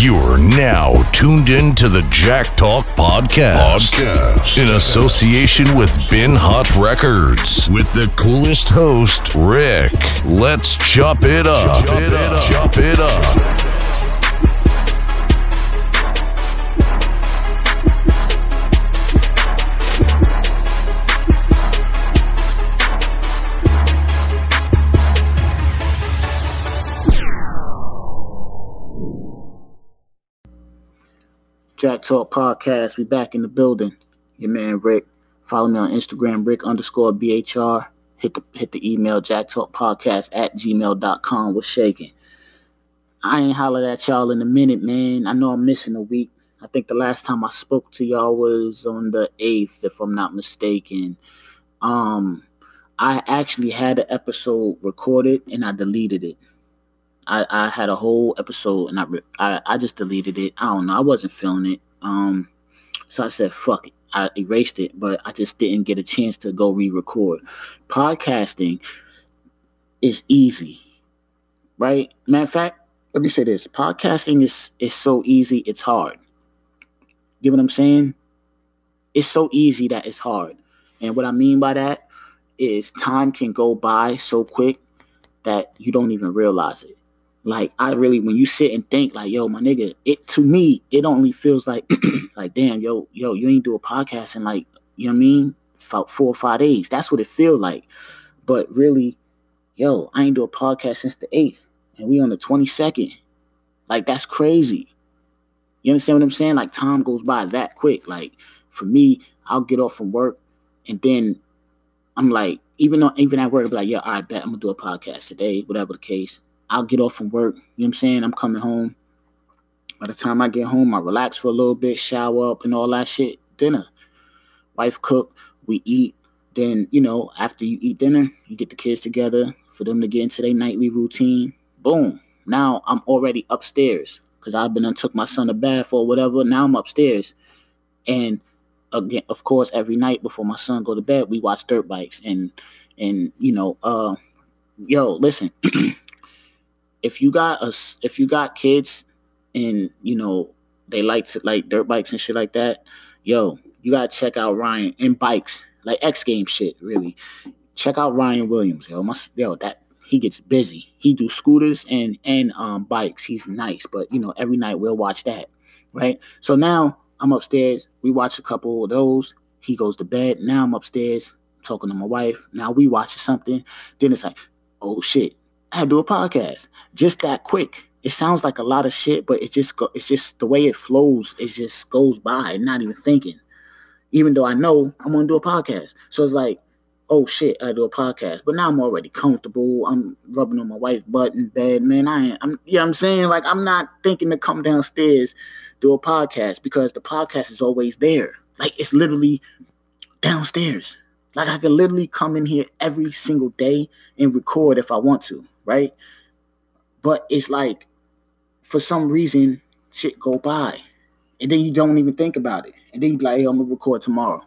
You're now tuned in to the Jack Talk Podcast. Podcast. In association with Bin Hot Records. With the coolest host, Rick. Let's chop it up. Chop it up. Chop it up. Jack Talk Podcast. We back in the building. Your man Rick. Follow me on Instagram, Rick underscore BHR. Hit the hit the email, Jack Talk Podcast at gmail.com. We're shaking. I ain't hollered at y'all in a minute, man. I know I'm missing a week. I think the last time I spoke to y'all was on the 8th, if I'm not mistaken. Um, I actually had an episode recorded and I deleted it. I, I had a whole episode and I, I I just deleted it. I don't know. I wasn't feeling it. Um, so I said, "Fuck it." I erased it, but I just didn't get a chance to go re-record. Podcasting is easy, right? Matter of fact, let me say this: podcasting is is so easy, it's hard. You know what I'm saying? It's so easy that it's hard. And what I mean by that is time can go by so quick that you don't even realize it. Like I really, when you sit and think, like, yo, my nigga, it to me, it only feels like, like, damn, yo, yo, you ain't do a podcast in like, you know what I mean, about four or five days. That's what it feel like. But really, yo, I ain't do a podcast since the eighth, and we on the twenty second. Like that's crazy. You understand what I'm saying? Like time goes by that quick. Like for me, I'll get off from work, and then I'm like, even though even at work, I'll like, yeah, all right, bet I'm gonna do a podcast today, whatever the case. I'll get off from work. You know what I'm saying? I'm coming home. By the time I get home, I relax for a little bit, shower up and all that shit. Dinner. Wife cook, we eat. Then, you know, after you eat dinner, you get the kids together for them to get into their nightly routine. Boom. Now I'm already upstairs because I've been and took my son a bath or whatever. Now I'm upstairs. And again, of course, every night before my son go to bed, we watch dirt bikes and and you know, uh yo, listen, if you got us if you got kids and you know they like to like dirt bikes and shit like that, yo, you gotta check out Ryan and bikes like X game shit. Really, check out Ryan Williams. Yo, yo, that he gets busy. He do scooters and and um bikes. He's nice, but you know every night we'll watch that, right? So now I'm upstairs. We watch a couple of those. He goes to bed. Now I'm upstairs talking to my wife. Now we watching something. Then it's like, oh shit, I do a podcast just that quick. It sounds like a lot of shit, but it's just go, it's just the way it flows. It just goes by, not even thinking. Even though I know I'm gonna do a podcast, so it's like, oh shit, I do a podcast. But now I'm already comfortable. I'm rubbing on my wife's butt in bed, man. I ain't, I'm, you know what I'm saying? Like I'm not thinking to come downstairs do a podcast because the podcast is always there. Like it's literally downstairs. Like I can literally come in here every single day and record if I want to right? But it's like for some reason shit go by. And then you don't even think about it. And then you be like, hey, I'm gonna record tomorrow.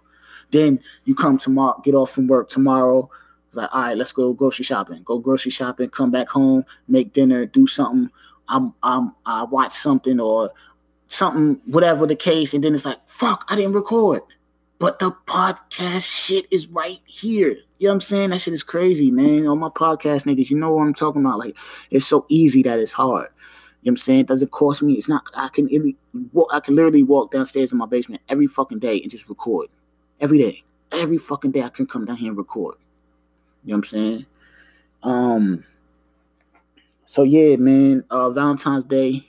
Then you come tomorrow, get off from work tomorrow. It's like, all right, let's go grocery shopping. Go grocery shopping, come back home, make dinner, do something. I'm I'm I watch something or something, whatever the case, and then it's like, fuck, I didn't record. But the podcast shit is right here. You know what I'm saying? That shit is crazy, man. On my podcast niggas, you know what I'm talking about. Like, it's so easy that it's hard. You know what I'm saying? It doesn't cost me. It's not. I can. I can literally walk downstairs in my basement every fucking day and just record. Every day, every fucking day, I can come down here and record. You know what I'm saying? Um. So yeah, man. Uh, Valentine's Day,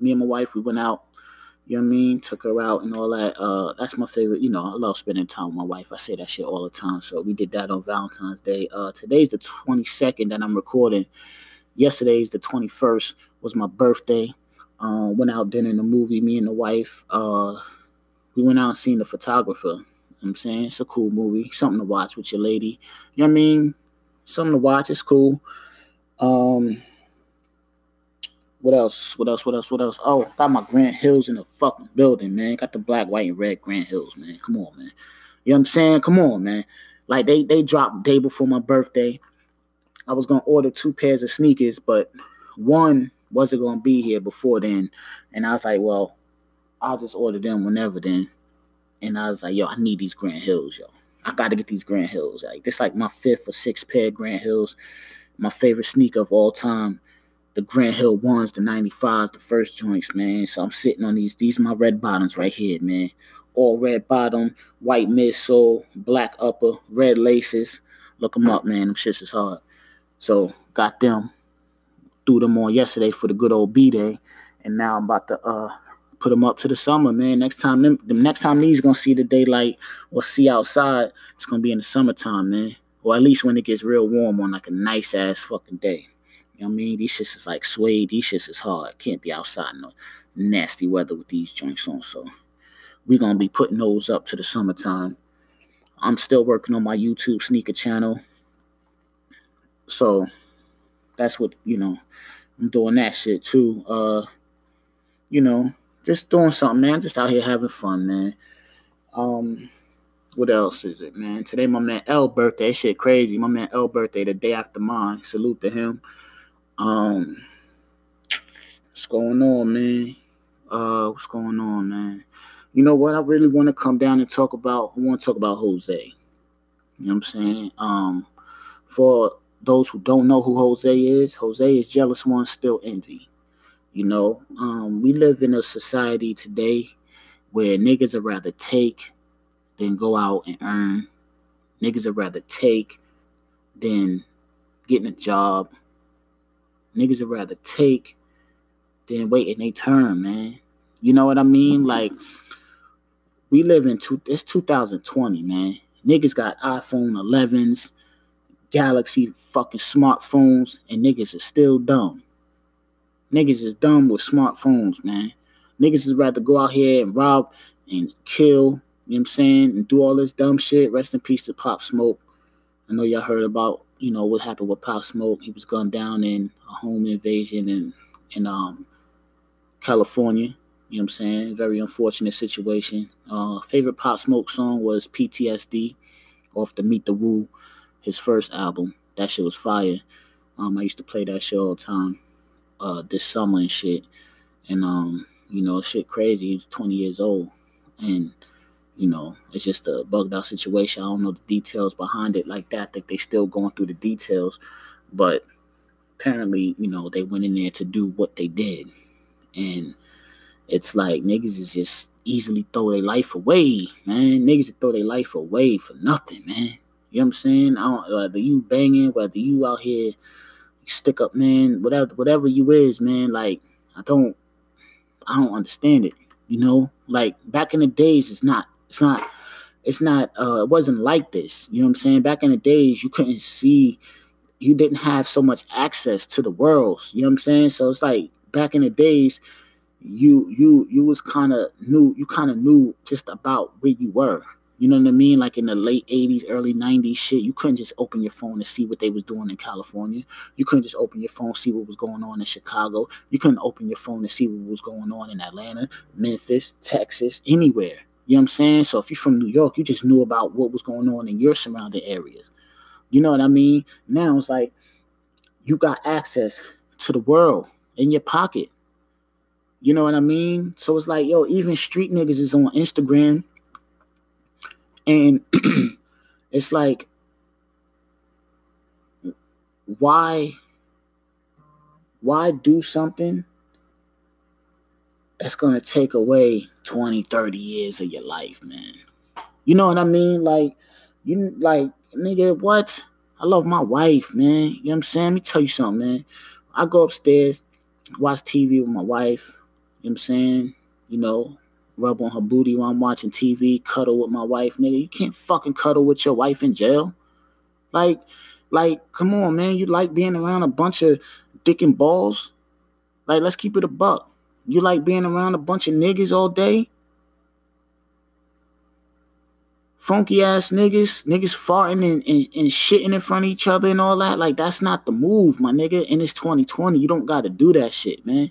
me and my wife we went out. You know what I mean? Took her out and all that. Uh, that's my favorite. You know, I love spending time with my wife. I say that shit all the time. So we did that on Valentine's Day. Uh, today's the 22nd that I'm recording. Yesterday's the 21st was my birthday. Uh, went out dinner in the movie. Me and the wife. Uh, we went out and seen the photographer. You know I'm saying it's a cool movie, something to watch with your lady. You know what I mean? Something to watch. It's cool. Um, what else? What else? What else? What else? Oh, got my Grant Hills in the fucking building, man. Got the black, white, and red Grant Hills, man. Come on, man. You know what I'm saying? Come on, man. Like they they dropped day before my birthday. I was gonna order two pairs of sneakers, but one wasn't gonna be here before then. And I was like, well, I'll just order them whenever then. And I was like, yo, I need these Grant Hills, yo. I gotta get these Grant Hills. Like this like my fifth or sixth pair of Grant Hills. My favorite sneaker of all time. The Grant Hill ones, the 95s, the first joints, man. So I'm sitting on these. These are my red bottoms right here, man. All red bottom, white midsole, black upper, red laces. Look them up, man. Them shits is hard. So got them. Threw them on yesterday for the good old B day. And now I'm about to uh put them up to the summer, man. Next time them the next time these gonna see the daylight or see outside, it's gonna be in the summertime, man. Or at least when it gets real warm on like a nice ass fucking day. You know what I mean? These shits is like suede. These shits is hard. Can't be outside in no nasty weather with these joints on. So we're gonna be putting those up to the summertime. I'm still working on my YouTube sneaker channel. So that's what, you know, I'm doing that shit too. Uh, you know, just doing something, man. Just out here having fun, man. Um, what else is it, man? Today my man L birthday. Shit crazy. My man L birthday the day after mine. Salute to him. Um what's going on, man? Uh what's going on, man? You know what? I really want to come down and talk about I want to talk about Jose. You know what I'm saying? Um for those who don't know who Jose is, Jose is jealous one, still envy. You know, um, we live in a society today where niggas would rather take than go out and earn. Niggas would rather take than getting a job. Niggas would rather take than waiting their turn, man. You know what I mean? Like, we live in two, it's 2020, man. Niggas got iPhone 11s, Galaxy fucking smartphones, and niggas are still dumb. Niggas is dumb with smartphones, man. Niggas is rather go out here and rob and kill, you know what I'm saying, and do all this dumb shit. Rest in peace to Pop Smoke. I know y'all heard about, you know, what happened with Pop Smoke. He was gunned down in a home invasion in in um California. You know what I'm saying? Very unfortunate situation. Uh favorite Pop Smoke song was PTSD off the Meet the Woo, his first album. That shit was fire. Um, I used to play that shit all the time uh this summer and shit. And um, you know, shit crazy. He's 20 years old. And, you know, it's just a bugged out situation. I don't know the details behind it like that. I think they still going through the details. But apparently, you know, they went in there to do what they did. And it's like niggas is just easily throw their life away, man. Niggas throw their life away for nothing, man. You know what I'm saying? I don't, whether you banging, whether you out here stick up, man, whatever whatever you is, man, like I don't I don't understand it. You know? Like back in the days it's not it's not it's not uh it wasn't like this. You know what I'm saying? Back in the days you couldn't see you didn't have so much access to the world. You know what I'm saying? So it's like back in the days you you you was kind of knew you kind of knew just about where you were you know what I mean? Like in the late 80s, early 90s shit, you couldn't just open your phone and see what they was doing in California. You couldn't just open your phone see what was going on in Chicago. You couldn't open your phone and see what was going on in Atlanta, Memphis, Texas, anywhere. You know what I'm saying? So if you're from New York, you just knew about what was going on in your surrounding areas. You know what I mean? Now it's like you got access to the world in your pocket. You know what I mean? So it's like, yo, even street niggas is on Instagram and it's like, why, why do something that's gonna take away 20, 30 years of your life, man? You know what I mean? Like, you like, nigga, what? I love my wife, man. You know what I'm saying? Let me tell you something, man. I go upstairs, watch TV with my wife. You know what I'm saying? You know, rub on her booty while I'm watching TV, cuddle with my wife, nigga. You can't fucking cuddle with your wife in jail. Like, like, come on, man. You like being around a bunch of dick and balls? Like, let's keep it a buck. You like being around a bunch of niggas all day? Funky ass niggas, niggas farting and, and, and shitting in front of each other and all that. Like, that's not the move, my nigga. And it's 2020. You don't gotta do that shit, man.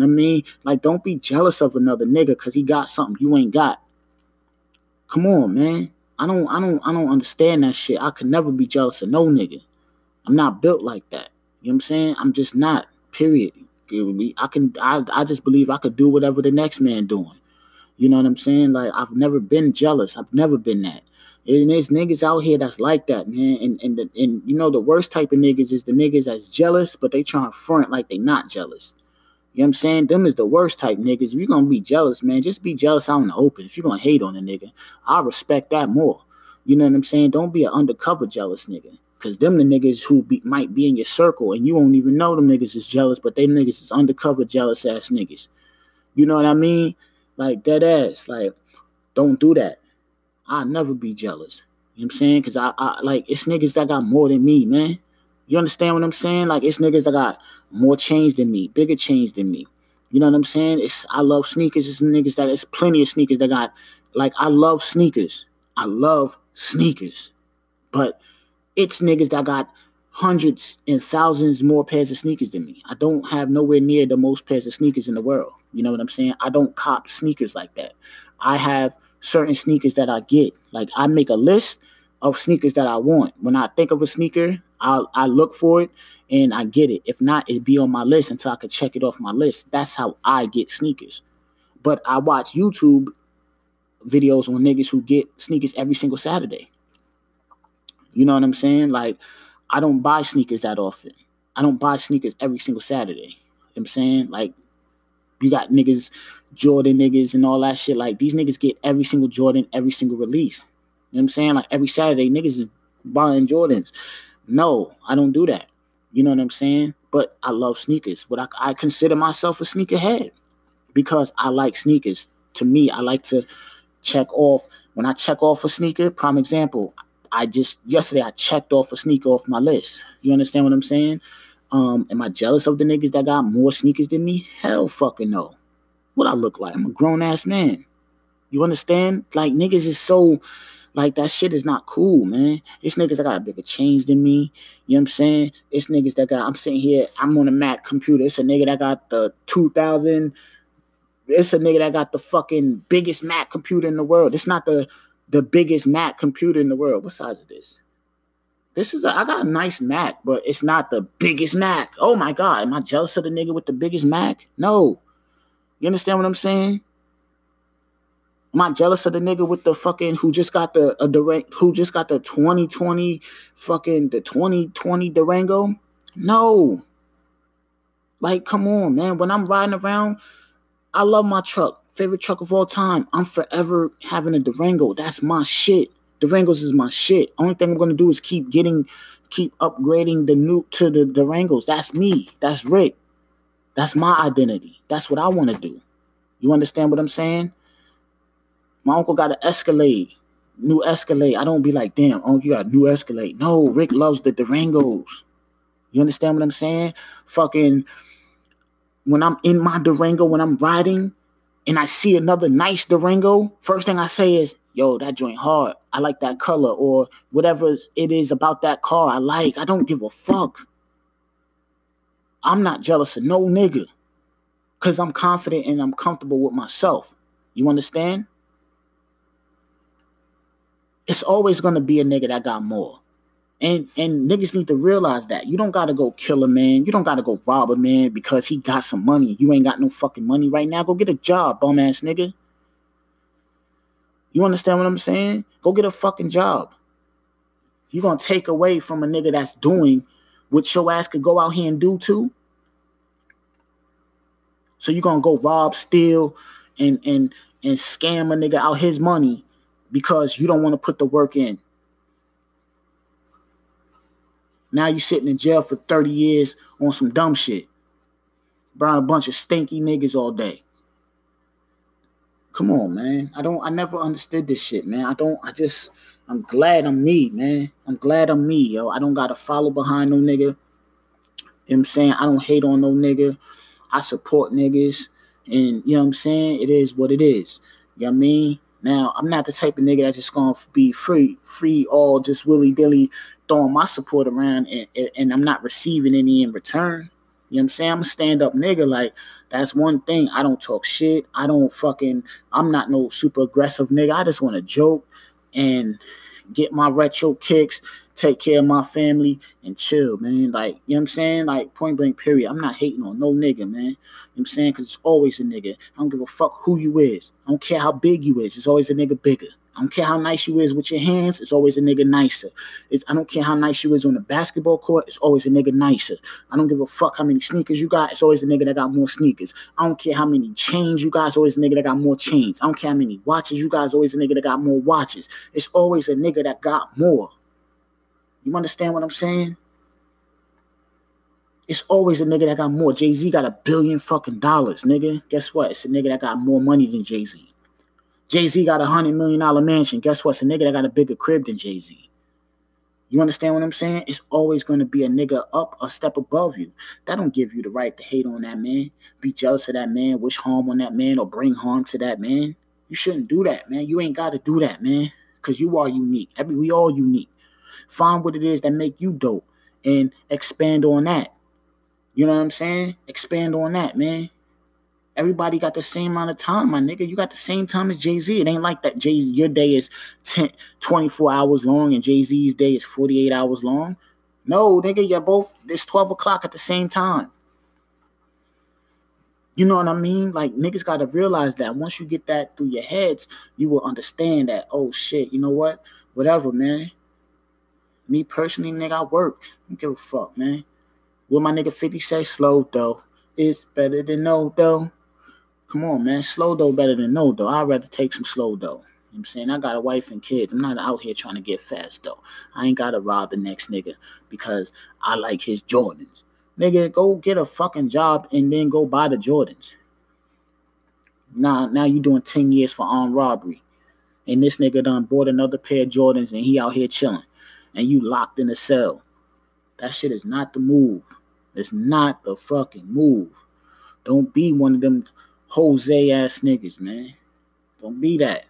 I mean, like, don't be jealous of another nigga because he got something you ain't got. Come on, man. I don't, I don't, I don't understand that shit. I could never be jealous of no nigga. I'm not built like that. You know what I'm saying? I'm just not. Period. I can I, I just believe I could do whatever the next man doing. You know what I'm saying? Like I've never been jealous. I've never been that. And there's niggas out here that's like that, man. And and the, and you know the worst type of niggas is the niggas that's jealous, but they try to front like they not jealous. You know what I'm saying? Them is the worst type niggas. If you're gonna be jealous, man, just be jealous out in the open. If you're gonna hate on a nigga, I respect that more. You know what I'm saying? Don't be an undercover jealous nigga. Cause them the niggas who be, might be in your circle and you won't even know them niggas is jealous, but they niggas is undercover jealous ass niggas. You know what I mean? Like dead ass. Like, don't do that. I'll never be jealous. You know what I'm saying? Cause I, I like it's niggas that got more than me, man. You understand what I'm saying? Like it's niggas that got more change than me, bigger change than me. You know what I'm saying? It's I love sneakers. It's niggas that it's plenty of sneakers that got like I love sneakers. I love sneakers. But it's niggas that got hundreds and thousands more pairs of sneakers than me. I don't have nowhere near the most pairs of sneakers in the world. You know what I'm saying? I don't cop sneakers like that. I have certain sneakers that I get. Like I make a list of sneakers that I want. When I think of a sneaker, I I look for it and I get it. If not, it'd be on my list until I can check it off my list. That's how I get sneakers. But I watch YouTube videos on niggas who get sneakers every single Saturday. You know what I'm saying? Like, I don't buy sneakers that often. I don't buy sneakers every single Saturday. You know I'm saying? Like, you got niggas, Jordan niggas, and all that shit. Like, these niggas get every single Jordan, every single release. You know what I'm saying? Like, every Saturday, niggas is buying Jordans. No, I don't do that. You know what I'm saying? But I love sneakers. But I, I consider myself a sneakerhead because I like sneakers. To me, I like to check off. When I check off a sneaker, prime example, I just yesterday I checked off a sneaker off my list. You understand what I'm saying? Um, am I jealous of the niggas that got more sneakers than me? Hell fucking no. What I look like? I'm a grown ass man. You understand? Like niggas is so like that shit is not cool, man. It's niggas that got a bigger change than me. You know what I'm saying? It's niggas that got I'm sitting here, I'm on a Mac computer. It's a nigga that got the 2000. It's a nigga that got the fucking biggest Mac computer in the world. It's not the the biggest Mac computer in the world. What size is this? This is a, I got a nice Mac, but it's not the biggest Mac. Oh my god, am I jealous of the nigga with the biggest Mac? No. You understand what I'm saying? Am I jealous of the nigga with the fucking who just got the a direct who just got the 2020 fucking the 2020 Durango? No. Like, come on, man. When I'm riding around, I love my truck. Favorite truck of all time. I'm forever having a Durango. That's my shit. Durangos is my shit. Only thing I'm gonna do is keep getting, keep upgrading the new to the Durangos. That's me. That's Rick. That's my identity. That's what I want to do. You understand what I'm saying? My uncle got an Escalade, new Escalade. I don't be like, damn, uncle, you got new Escalade. No, Rick loves the Durangos. You understand what I'm saying? Fucking when I'm in my Durango, when I'm riding and I see another nice Durango, first thing I say is, yo, that joint hard. I like that color or whatever it is about that car I like. I don't give a fuck. I'm not jealous of no nigga because I'm confident and I'm comfortable with myself. You understand? It's always gonna be a nigga that got more. And and niggas need to realize that. You don't gotta go kill a man. You don't gotta go rob a man because he got some money. You ain't got no fucking money right now. Go get a job, bum ass nigga. You understand what I'm saying? Go get a fucking job. You gonna take away from a nigga that's doing what your ass could go out here and do too? So you gonna go rob, steal, and and and scam a nigga out his money because you don't want to put the work in. Now you sitting in jail for 30 years on some dumb shit. Around a bunch of stinky niggas all day. Come on, man. I don't I never understood this shit, man. I don't I just I'm glad I'm me, man. I'm glad I'm me, yo. I don't gotta follow behind no nigga. You know I'm saying? I don't hate on no nigga. I support niggas. And you know what I'm saying? It is what it is. You know what I mean? Now, I'm not the type of nigga that's just gonna be free, free, all just willy dilly throwing my support around and, and I'm not receiving any in return. You know what I'm saying? I'm a stand up nigga. Like, that's one thing. I don't talk shit. I don't fucking, I'm not no super aggressive nigga. I just want to joke and get my retro kicks, take care of my family, and chill, man. Like, you know what I'm saying? Like, point blank, period. I'm not hating on no nigga, man. You know what I'm saying? Because it's always a nigga. I don't give a fuck who you is. I don't care how big you is. It's always a nigga bigger. I don't care how nice you is with your hands, it's always a nigga nicer. It's, I don't care how nice you is on the basketball court, it's always a nigga nicer. I don't give a fuck how many sneakers you got, it's always a nigga that got more sneakers. I don't care how many chains you got, it's always a nigga that got more chains. I don't care how many watches you got, it's always a nigga that got more watches. It's always a nigga that got more. You understand what I'm saying? It's always a nigga that got more. Jay Z got a billion fucking dollars, nigga. Guess what? It's a nigga that got more money than Jay Z. Jay Z got a hundred million dollar mansion. Guess what? It's a nigga that got a bigger crib than Jay Z. You understand what I'm saying? It's always going to be a nigga up a step above you. That don't give you the right to hate on that man, be jealous of that man, wish harm on that man, or bring harm to that man. You shouldn't do that, man. You ain't got to do that, man, because you are unique. Every we all unique. Find what it is that make you dope and expand on that. You know what I'm saying? Expand on that, man. Everybody got the same amount of time, my nigga. You got the same time as Jay Z. It ain't like that. Jay your day is 10, 24 hours long and Jay Z's day is 48 hours long. No, nigga, you're both, it's 12 o'clock at the same time. You know what I mean? Like, niggas got to realize that once you get that through your heads, you will understand that, oh shit, you know what? Whatever, man. Me personally, nigga, I work. I don't give a fuck, man. What my nigga 50 say, slow though. It's better than no though. Come on, man. Slow dough better than no dough. I'd rather take some slow dough. You know I'm saying? I got a wife and kids. I'm not out here trying to get fast though. I ain't gotta rob the next nigga because I like his Jordans. Nigga, go get a fucking job and then go buy the Jordans. Now, now you doing 10 years for armed robbery. And this nigga done bought another pair of Jordans and he out here chilling. And you locked in a cell. That shit is not the move. It's not the fucking move. Don't be one of them Jose ass niggas, man. Don't be that.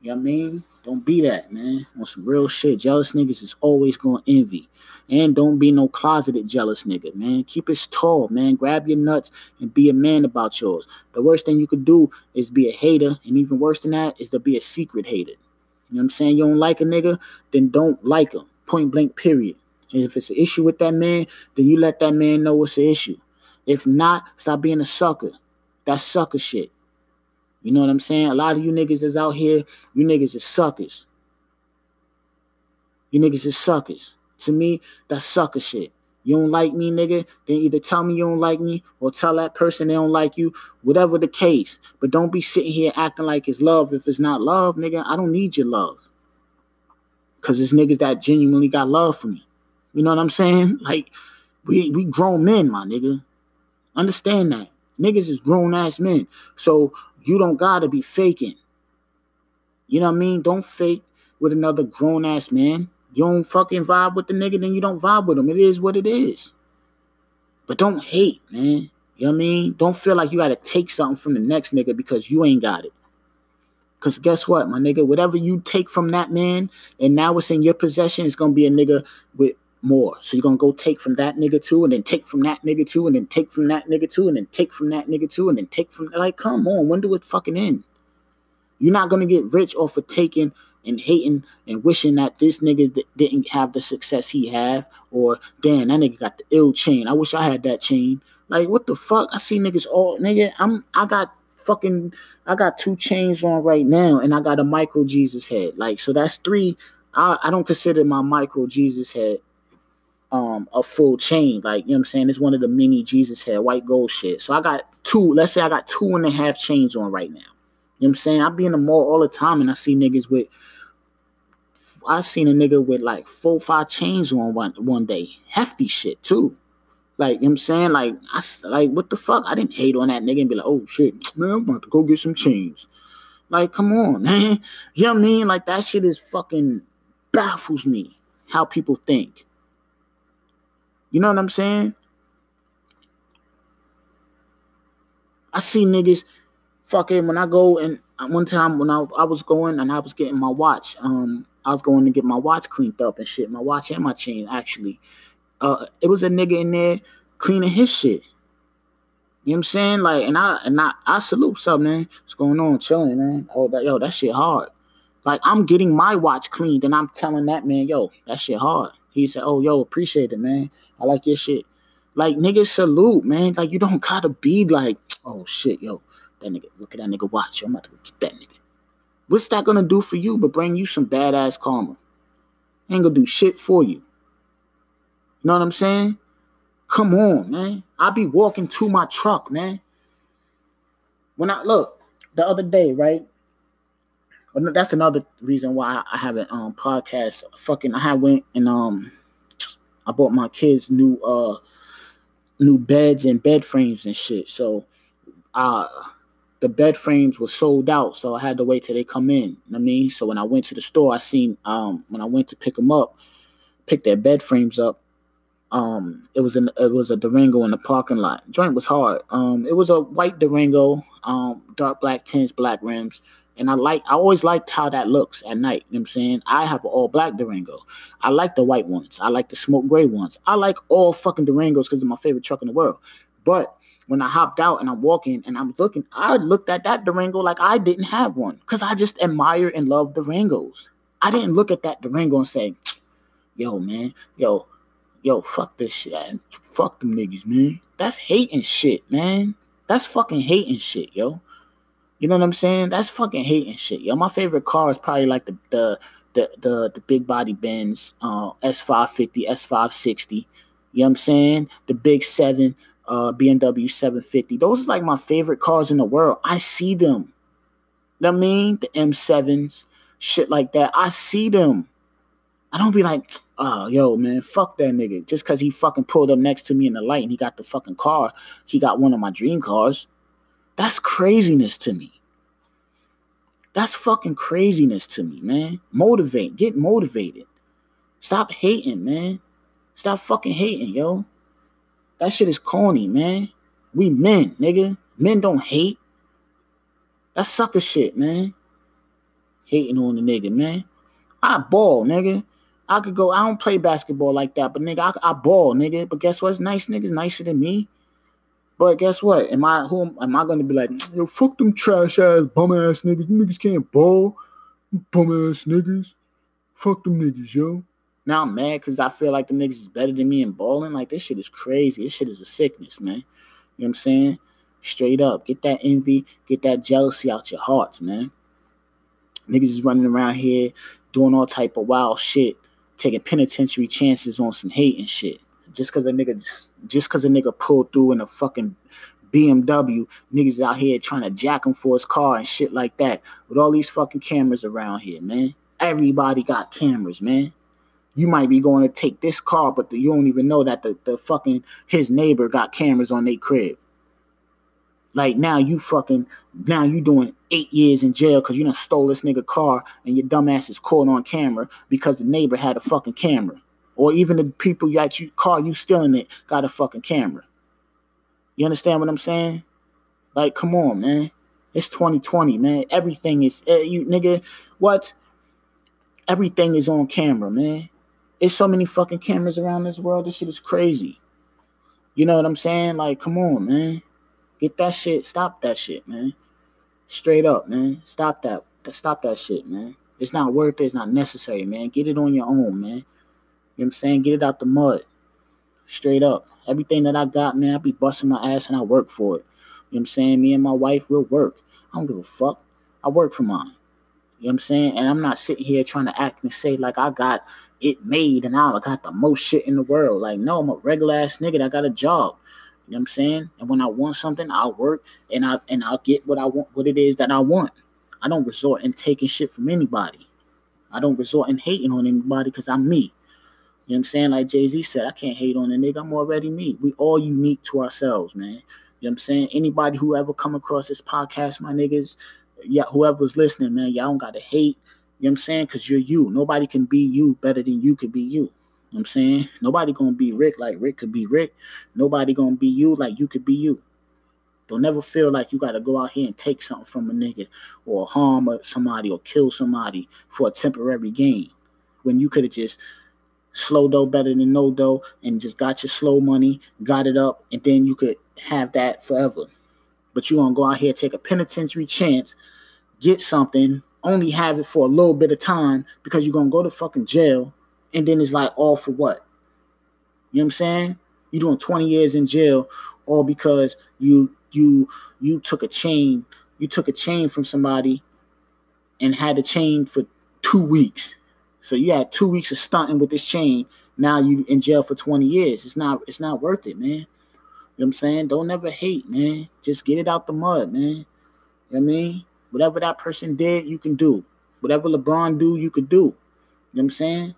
You know what I mean? Don't be that, man. On some real shit. Jealous niggas is always gonna envy. And don't be no closeted jealous nigga, man. Keep it tall, man. Grab your nuts and be a man about yours. The worst thing you could do is be a hater, and even worse than that is to be a secret hater. You know what I'm saying? You don't like a nigga, then don't like him. Point blank, period. And if it's an issue with that man, then you let that man know it's an issue. If not, stop being a sucker. That's sucker shit. You know what I'm saying? A lot of you niggas is out here, you niggas is suckers. You niggas is suckers. To me, that's sucker shit. You don't like me, nigga, then either tell me you don't like me or tell that person they don't like you, whatever the case. But don't be sitting here acting like it's love if it's not love, nigga. I don't need your love. Cause it's niggas that genuinely got love for me. You know what I'm saying? Like, we we grown men, my nigga. Understand that. Niggas is grown ass men. So you don't gotta be faking. You know what I mean? Don't fake with another grown ass man. You don't fucking vibe with the nigga, then you don't vibe with him. It is what it is. But don't hate, man. You know what I mean? Don't feel like you gotta take something from the next nigga because you ain't got it. Cause guess what, my nigga? Whatever you take from that man, and now it's in your possession, it's gonna be a nigga with more. So you're gonna go take from that nigga too, and then take from that nigga too, and then take from that nigga too, and then take from that nigga too, and then take from like, come on, when do it fucking end? You're not gonna get rich off of taking and hating and wishing that this nigga d- didn't have the success he have, or damn, that nigga got the ill chain. I wish I had that chain. Like, what the fuck? I see niggas all nigga. I'm I got fucking I got two chains on right now, and I got a micro Jesus head. Like, so that's three. I, I don't consider my micro Jesus head um a full chain. Like, you know what I'm saying? It's one of the mini Jesus head white gold shit. So I got two, let's say I got two and a half chains on right now. You know what I'm saying? I be in the mall all the time and I see niggas with I seen a nigga with like four, five chains on one one day. Hefty shit too. Like, you know what I'm saying? Like, I like what the fuck? I didn't hate on that nigga and be like, oh shit, man, I'm about to go get some chains. Like, come on, man. You know what I mean? Like that shit is fucking baffles me how people think. You know what I'm saying? I see niggas fucking when I go and one time when I, I was going and I was getting my watch, um, I was going to get my watch cleaned up and shit, my watch and my chain actually. Uh, it was a nigga in there cleaning his shit. You know what I'm saying? Like, and I and I, I salute something. What's going on? Chilling, man. Oh, that yo, that shit hard. Like I'm getting my watch cleaned and I'm telling that man, yo, that shit hard. He said, Oh, yo, appreciate it, man. I like your shit. Like niggas salute, man. Like you don't gotta be like, oh shit, yo, that nigga, look at that nigga watch. Yo, I'm about to get that nigga. What's that gonna do for you but bring you some badass karma? Ain't gonna do shit for you. You know what I'm saying? Come on, man. I be walking to my truck, man. When I look the other day, right? Well, that's another reason why I haven't um podcast. Fucking, I went and um, I bought my kids new uh new beds and bed frames and shit. So, uh, the bed frames were sold out, so I had to wait till they come in. You know I mean, so when I went to the store, I seen um when I went to pick them up, pick their bed frames up. Um, it was an it was a Durango in the parking lot. Joint was hard. Um, it was a white Durango, um, dark black tints, black rims. And I like I always liked how that looks at night. You know what I'm saying? I have an all black Durango. I like the white ones. I like the smoke gray ones. I like all fucking Durangos because they're my favorite truck in the world. But when I hopped out and I'm walking and I'm looking, I looked at that Durango like I didn't have one. Because I just admire and love Durangos. I didn't look at that Durango and say, yo, man, yo, yo, fuck this shit. Fuck them niggas, man. That's hating shit, man. That's fucking hating shit, yo. You know what I'm saying? That's fucking hating shit. Yo, my favorite car is probably like the the the the, the big body Benz, uh, S550, S560. You know what I'm saying? The big seven, uh, BMW 750. Those are like my favorite cars in the world. I see them. You know what I mean? The M7s, shit like that. I see them. I don't be like, oh, yo, man, fuck that nigga. Just because he fucking pulled up next to me in the light and he got the fucking car, he got one of my dream cars. That's craziness to me. That's fucking craziness to me, man. Motivate. Get motivated. Stop hating, man. Stop fucking hating, yo. That shit is corny, man. We men, nigga. Men don't hate. That's sucker shit, man. Hating on the nigga, man. I ball, nigga. I could go. I don't play basketball like that, but nigga, I, I ball, nigga. But guess what's nice niggas nicer than me. But guess what? Am I who am, am I gonna be like, yo, fuck them trash ass bum ass niggas. Niggas can't ball. Bum ass niggas. Fuck them niggas, yo. Now I'm mad because I feel like the niggas is better than me in balling. Like this shit is crazy. This shit is a sickness, man. You know what I'm saying? Straight up. Get that envy, get that jealousy out your hearts, man. Niggas is running around here doing all type of wild shit, taking penitentiary chances on some hate and shit just because a nigga just because a nigga pulled through in a fucking BMW, niggas out here trying to jack him for his car and shit like that. With all these fucking cameras around here, man. Everybody got cameras, man. You might be going to take this car, but the, you don't even know that the, the fucking his neighbor got cameras on their crib. Like now you fucking now you doing eight years in jail because you done stole this nigga car and your dumbass is caught on camera because the neighbor had a fucking camera or even the people that you car you stealing it got a fucking camera. You understand what I'm saying? Like, come on, man. It's 2020, man. Everything is uh, you nigga. What? Everything is on camera, man. It's so many fucking cameras around this world. This shit is crazy. You know what I'm saying? Like, come on, man. Get that shit. Stop that shit, man. Straight up, man. Stop that. Stop that shit, man. It's not worth it. It's not necessary, man. Get it on your own, man. You know what I'm saying? Get it out the mud. Straight up. Everything that I got, man, I be busting my ass and I work for it. You know what I'm saying? Me and my wife will work. I don't give a fuck. I work for mine. You know what I'm saying? And I'm not sitting here trying to act and say like I got it made and I got the most shit in the world. Like, no, I'm a regular ass nigga that got a job. You know what I'm saying? And when I want something, I'll work and I and I'll get what I want, what it is that I want. I don't resort in taking shit from anybody. I don't resort in hating on anybody because I'm me. You know what I'm saying? Like Jay Z said, I can't hate on a nigga. I'm already me. We all unique to ourselves, man. You know what I'm saying? Anybody who ever come across this podcast, my niggas, yeah, whoever's listening, man, y'all don't gotta hate. You know what I'm saying? Because you're you. Nobody can be you better than you could be you. You know I'm saying? Nobody gonna be Rick like Rick could be Rick. Nobody gonna be you like you could be you. Don't never feel like you gotta go out here and take something from a nigga or harm somebody or kill somebody for a temporary gain. When you could have just slow dough better than no dough and just got your slow money, got it up, and then you could have that forever. But you gonna go out here, take a penitentiary chance, get something only have it for a little bit of time because you're gonna go to fucking jail, and then it's like all for what? You know what I'm saying? You're doing 20 years in jail, all because you you you took a chain, you took a chain from somebody and had a chain for two weeks. So you had two weeks of stunting with this chain. Now you in jail for 20 years. It's not it's not worth it, man. You know what I'm saying? Don't ever hate, man. Just get it out the mud, man. You know what I mean? Whatever that person did, you can do. Whatever LeBron do, you could do. You know what I'm saying?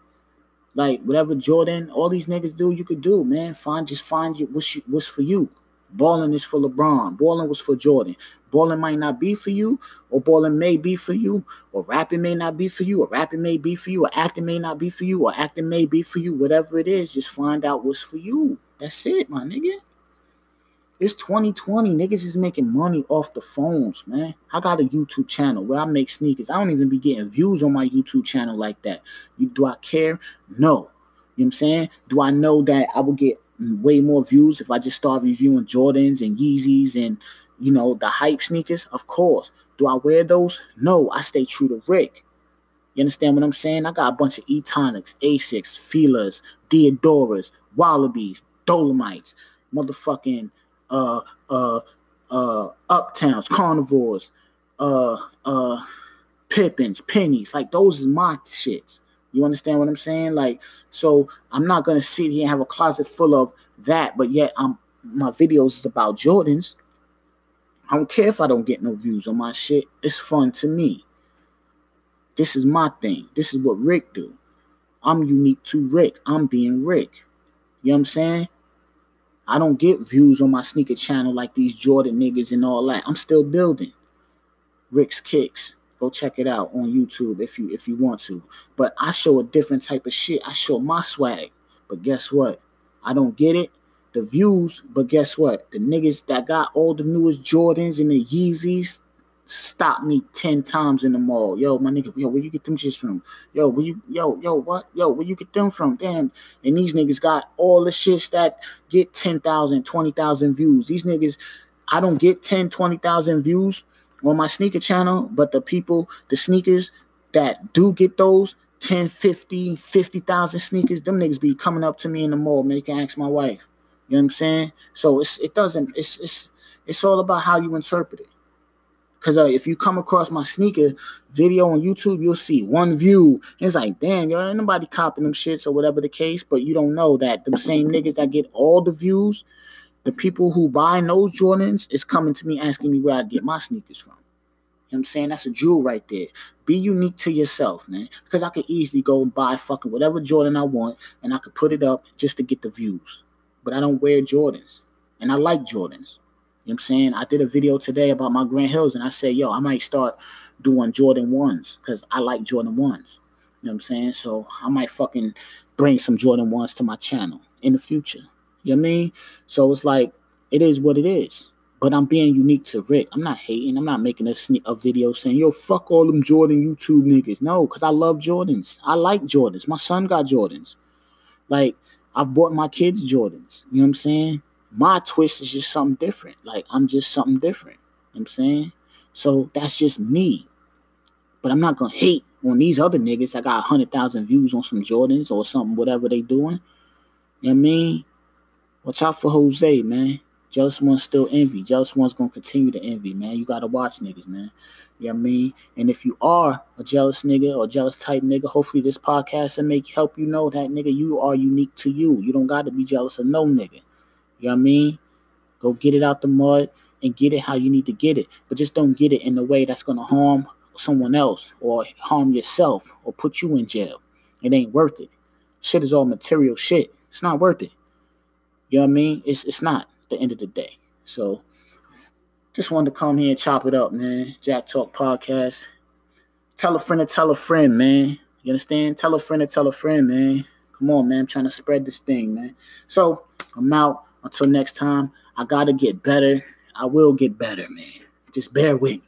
Like whatever Jordan, all these niggas do, you could do, man. Find just find you what's you, what's for you. Balling is for LeBron. Balling was for Jordan. Balling might not be for you, or balling may be for you, or rapping may not be for you, or rapping may be for you, or acting may not be for you, or acting may be for you. Whatever it is, just find out what's for you. That's it, my nigga. It's 2020. Niggas is making money off the phones, man. I got a YouTube channel where I make sneakers. I don't even be getting views on my YouTube channel like that. You, do I care? No. You know what I'm saying? Do I know that I will get way more views if I just start reviewing Jordans and Yeezys and you know the hype sneakers? Of course. Do I wear those? No, I stay true to Rick. You understand what I'm saying? I got a bunch of Etonics, Asics, Filas, Diadoras, Wallabies, Dolomites, motherfucking uh uh uh uptowns, carnivores, uh uh Pippens, pennies. Like those is my shits. You understand what I'm saying? Like, so I'm not gonna sit here and have a closet full of that, but yet I'm my videos is about Jordans. I don't care if I don't get no views on my shit. It's fun to me. This is my thing. This is what Rick do. I'm unique to Rick. I'm being Rick. You know what I'm saying? I don't get views on my sneaker channel like these Jordan niggas and all that. I'm still building. Rick's Kicks. Go check it out on YouTube if you if you want to. But I show a different type of shit. I show my swag. But guess what? I don't get it. The views, but guess what? The niggas that got all the newest Jordans and the Yeezys stop me 10 times in the mall. Yo, my nigga, yo, where you get them shits from? Yo, where you yo, yo, what? Yo, where you get them from? Damn. And these niggas got all the shits that get 10,000, 20,000 views. These niggas, I don't get 10, 20,000 views on my sneaker channel, but the people, the sneakers that do get those 10, 50, 50,000 sneakers, them niggas be coming up to me in the mall, can ask my wife. You know what I'm saying? So it's it doesn't it's it's it's all about how you interpret it. Cause uh, if you come across my sneaker video on YouTube, you'll see one view. It's like, damn, yo, ain't nobody copying them shits or whatever the case. But you don't know that the same niggas that get all the views, the people who buy those Jordans is coming to me asking me where I get my sneakers from. You know what I'm saying? That's a jewel right there. Be unique to yourself, man. Because I could easily go and buy fucking whatever Jordan I want and I could put it up just to get the views. But I don't wear Jordans. And I like Jordans. You know what I'm saying? I did a video today about my Grant Hills and I said, yo, I might start doing Jordan 1s because I like Jordan 1s. You know what I'm saying? So I might fucking bring some Jordan 1s to my channel in the future. You know I mean? So it's like, it is what it is. But I'm being unique to Rick. I'm not hating. I'm not making a, sne- a video saying, yo, fuck all them Jordan YouTube niggas. No, because I love Jordans. I like Jordans. My son got Jordans. Like, I've bought my kids Jordans. You know what I'm saying? My twist is just something different. Like, I'm just something different. You know what I'm saying? So that's just me. But I'm not to hate on these other niggas that got 100,000 views on some Jordans or something, whatever they doing. You know what I mean? Watch out for Jose, man. Jealous ones still envy. Jealous ones gonna continue to envy, man. You gotta watch niggas, man. You know what I mean? And if you are a jealous nigga or jealous type nigga, hopefully this podcast will make help you know that nigga, you are unique to you. You don't gotta be jealous of no nigga. You know what I mean? Go get it out the mud and get it how you need to get it. But just don't get it in a way that's gonna harm someone else or harm yourself or put you in jail. It ain't worth it. Shit is all material shit. It's not worth it. You know what I mean? It's it's not the end of the day. So just wanted to come here and chop it up, man. Jack Talk Podcast. Tell a friend to tell a friend, man. You understand? Tell a friend to tell a friend, man. Come on, man. I'm trying to spread this thing, man. So I'm out. Until next time, I gotta get better. I will get better, man. Just bear with me.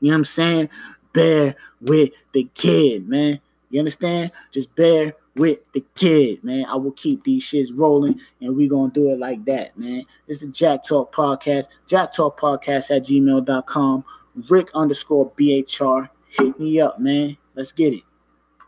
You know what I'm saying? Bear with the kid, man. You understand? Just bear with the kid, man. I will keep these shits rolling and we gonna do it like that, man. It's the Jack Talk Podcast. Jack Talk Podcast at gmail.com. Rick underscore BHR. hit me up, man. Let's get it.